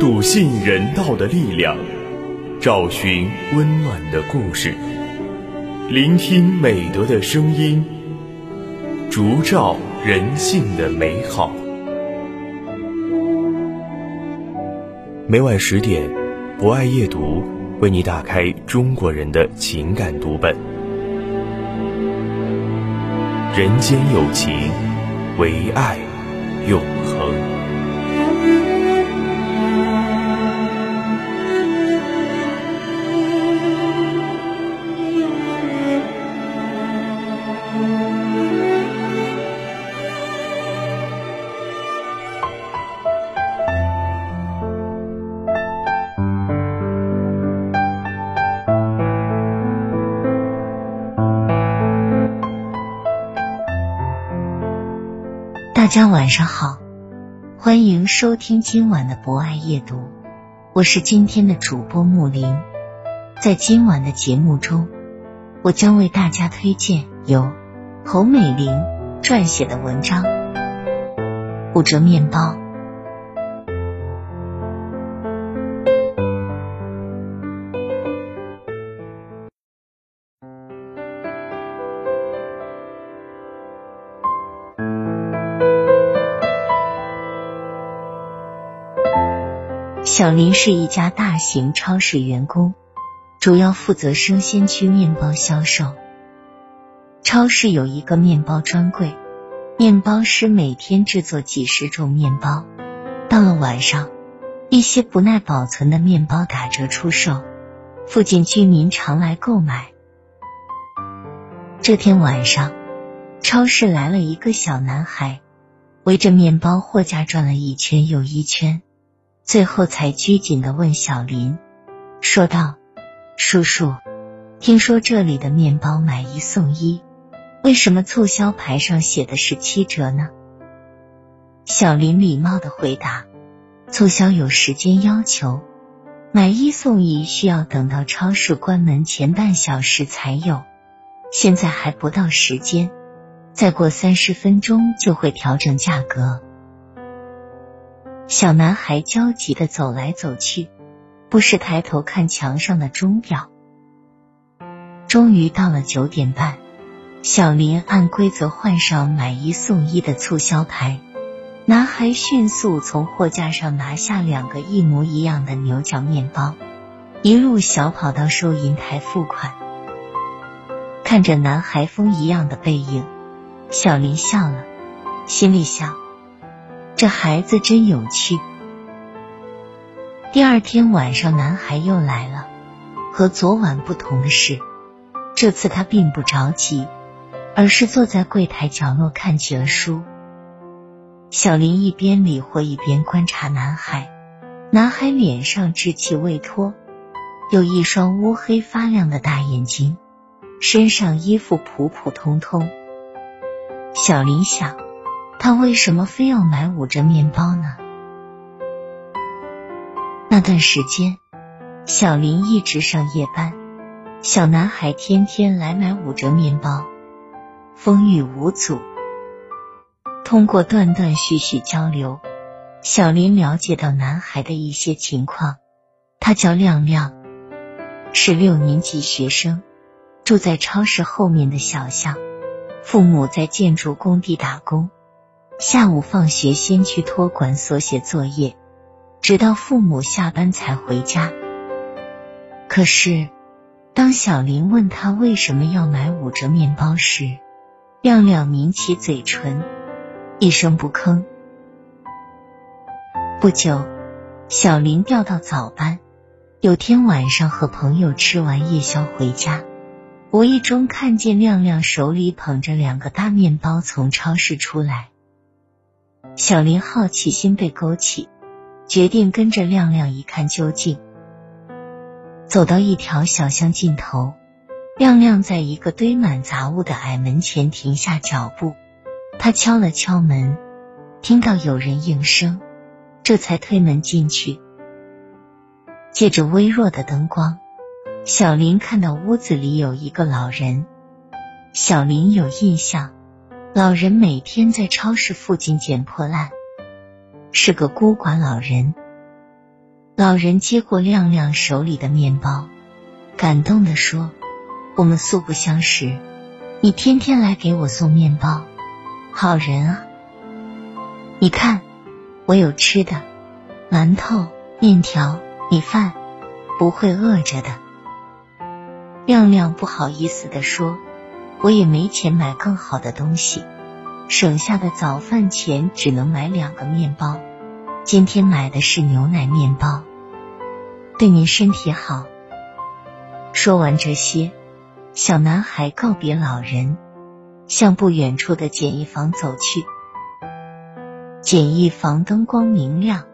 笃信人道的力量，找寻温暖的故事，聆听美德的声音，烛照人性的美好。每晚十点，博爱夜读为你打开中国人的情感读本。人间有情，唯爱永恒。大家晚上好，欢迎收听今晚的博爱夜读，我是今天的主播木林。在今晚的节目中，我将为大家推荐由侯美玲撰写的文章《五折面包》。小林是一家大型超市员工，主要负责生鲜区面包销售。超市有一个面包专柜，面包师每天制作几十种面包。到了晚上，一些不耐保存的面包打折出售，附近居民常来购买。这天晚上，超市来了一个小男孩，围着面包货架转了一圈又一圈。最后才拘谨的问小林，说道：“叔叔，听说这里的面包买一送一，为什么促销牌上写的是七折呢？”小林礼貌的回答：“促销有时间要求，买一送一需要等到超市关门前半小时才有，现在还不到时间，再过三十分钟就会调整价格。”小男孩焦急的走来走去，不时抬头看墙上的钟表。终于到了九点半，小林按规则换上买一送一的促销牌，男孩迅速从货架上拿下两个一模一样的牛角面包，一路小跑到收银台付款。看着男孩风一样的背影，小林笑了，心里想。这孩子真有趣。第二天晚上，男孩又来了。和昨晚不同的是，这次他并不着急，而是坐在柜台角落看起了书。小林一边理货一边观察男孩。男孩脸上稚气未脱，有一双乌黑发亮的大眼睛，身上衣服普普通通。小林想。他为什么非要买五折面包呢？那段时间，小林一直上夜班，小男孩天天来买五折面包，风雨无阻。通过断断续续交流，小林了解到男孩的一些情况。他叫亮亮，是六年级学生，住在超市后面的小巷，父母在建筑工地打工。下午放学先去托管所写作业，直到父母下班才回家。可是，当小林问他为什么要买五折面包时，亮亮抿起嘴唇，一声不吭。不久，小林调到早班，有天晚上和朋友吃完夜宵回家，无意中看见亮亮手里捧着两个大面包从超市出来。小林好奇心被勾起，决定跟着亮亮一看究竟。走到一条小巷尽头，亮亮在一个堆满杂物的矮门前停下脚步。他敲了敲门，听到有人应声，这才推门进去。借着微弱的灯光，小林看到屋子里有一个老人，小林有印象，老人每天在超市附近捡破烂，是个孤寡老人。老人接过亮亮手里的面包，感动的说：“我们素不相识，你天天来给我送面包，好人啊！你看，我有吃的，馒头、面条、米饭，不会饿着的。”亮亮不好意思的说：“我也没钱买更好的东西，省下的早饭钱只能买两个面包。今天买的是牛奶面包，对您身体好。”说完这些，小男孩告别老人，向不远处的简易房走去。简易房灯光明亮，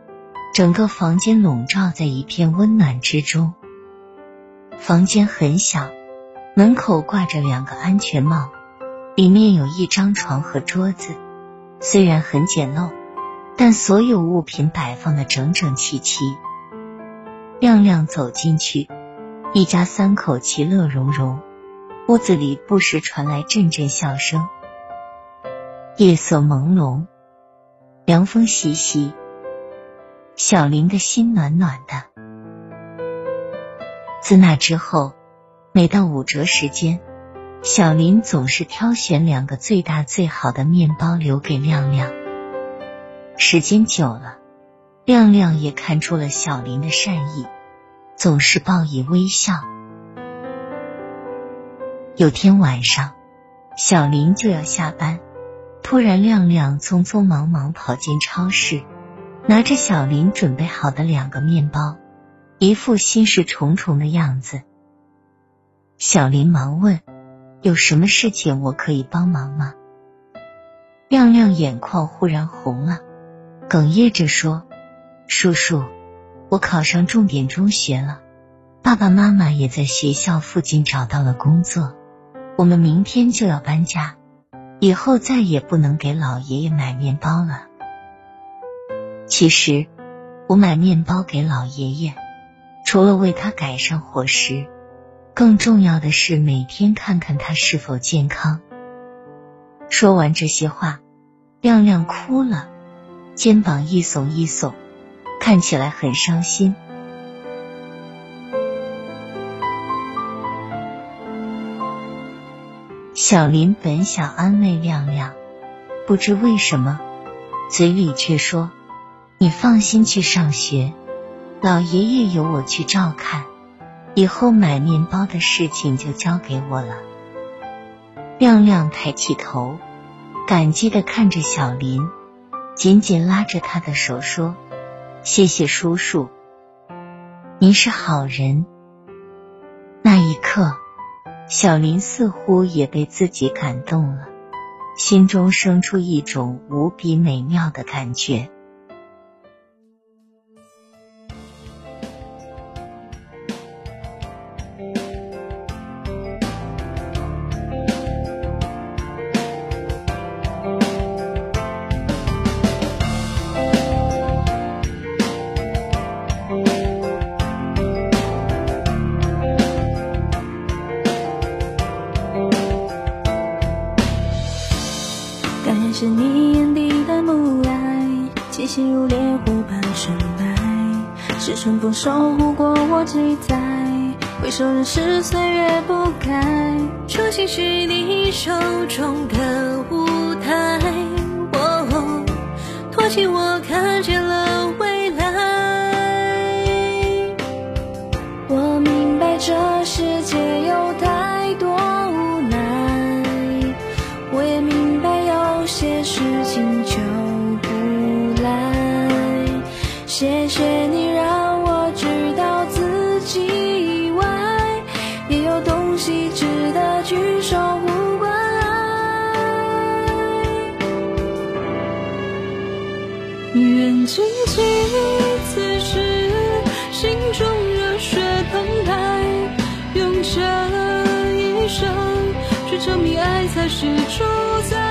整个房间笼罩在一片温暖之中。房间很小，门口挂着两个安全帽，里面有一张床和桌子。虽然很简陋，但所有物品摆放的整整齐齐。亮亮走进去，一家三口其乐融融，屋子里不时传来阵阵笑声。夜色朦胧，凉风习习，小林的心暖暖的。自那之后，每到五折时间，小林总是挑选两个最大最好的面包留给亮亮。时间久了，亮亮也看出了小林的善意，总是报以微笑。有天晚上，小林就要下班，突然亮亮匆匆忙忙跑进超市，拿着小林准备好的两个面包。一副心事重重的样子，小林忙问：“有什么事情我可以帮忙吗？”亮亮眼眶忽然红了，哽咽着说：“叔叔，我考上重点中学了，爸爸妈妈也在学校附近找到了工作，我们明天就要搬家，以后再也不能给老爷爷买面包了。其实，我买面包给老爷爷。”除了为他改善伙食，更重要的是每天看看他是否健康。说完这些话，亮亮哭了，肩膀一耸一耸，看起来很伤心。小林本想安慰亮亮，不知为什么，嘴里却说：“你放心去上学。”老爷爷由我去照看，以后买面包的事情就交给我了。亮亮抬起头，感激的看着小林，紧紧拉着他的手说：“谢谢叔叔，您是好人。”那一刻，小林似乎也被自己感动了，心中生出一种无比美妙的感觉。心如烈火般纯白，是春风守护过我几载，回首仍是岁月不改，初心是你手中的舞台，哦托起我看谢谢你让我知道自己以外也有东西值得去守护关爱。愿倾尽此时心中热血澎湃，用这一生去证明爱才是主宰。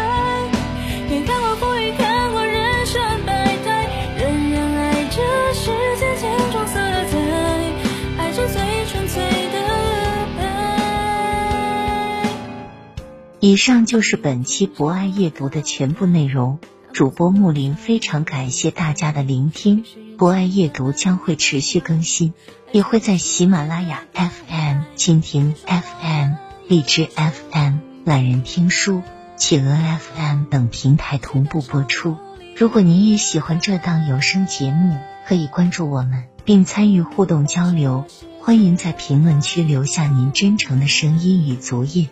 以上就是本期博爱夜读的全部内容。主播木林非常感谢大家的聆听，博爱夜读将会持续更新，也会在喜马拉雅 FM、蜻蜓 FM、荔枝 FM、懒人听书、企鹅 FM 等平台同步播出。如果您也喜欢这档有声节目，可以关注我们并参与互动交流。欢迎在评论区留下您真诚的声音与足印。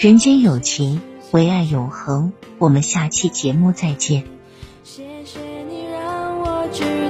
人间有情，唯爱永恒。我们下期节目再见。谢谢你让我知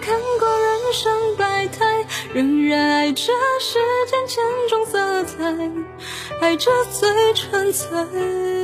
看过人生百态，仍然爱着世间千种色彩，爱着最纯粹。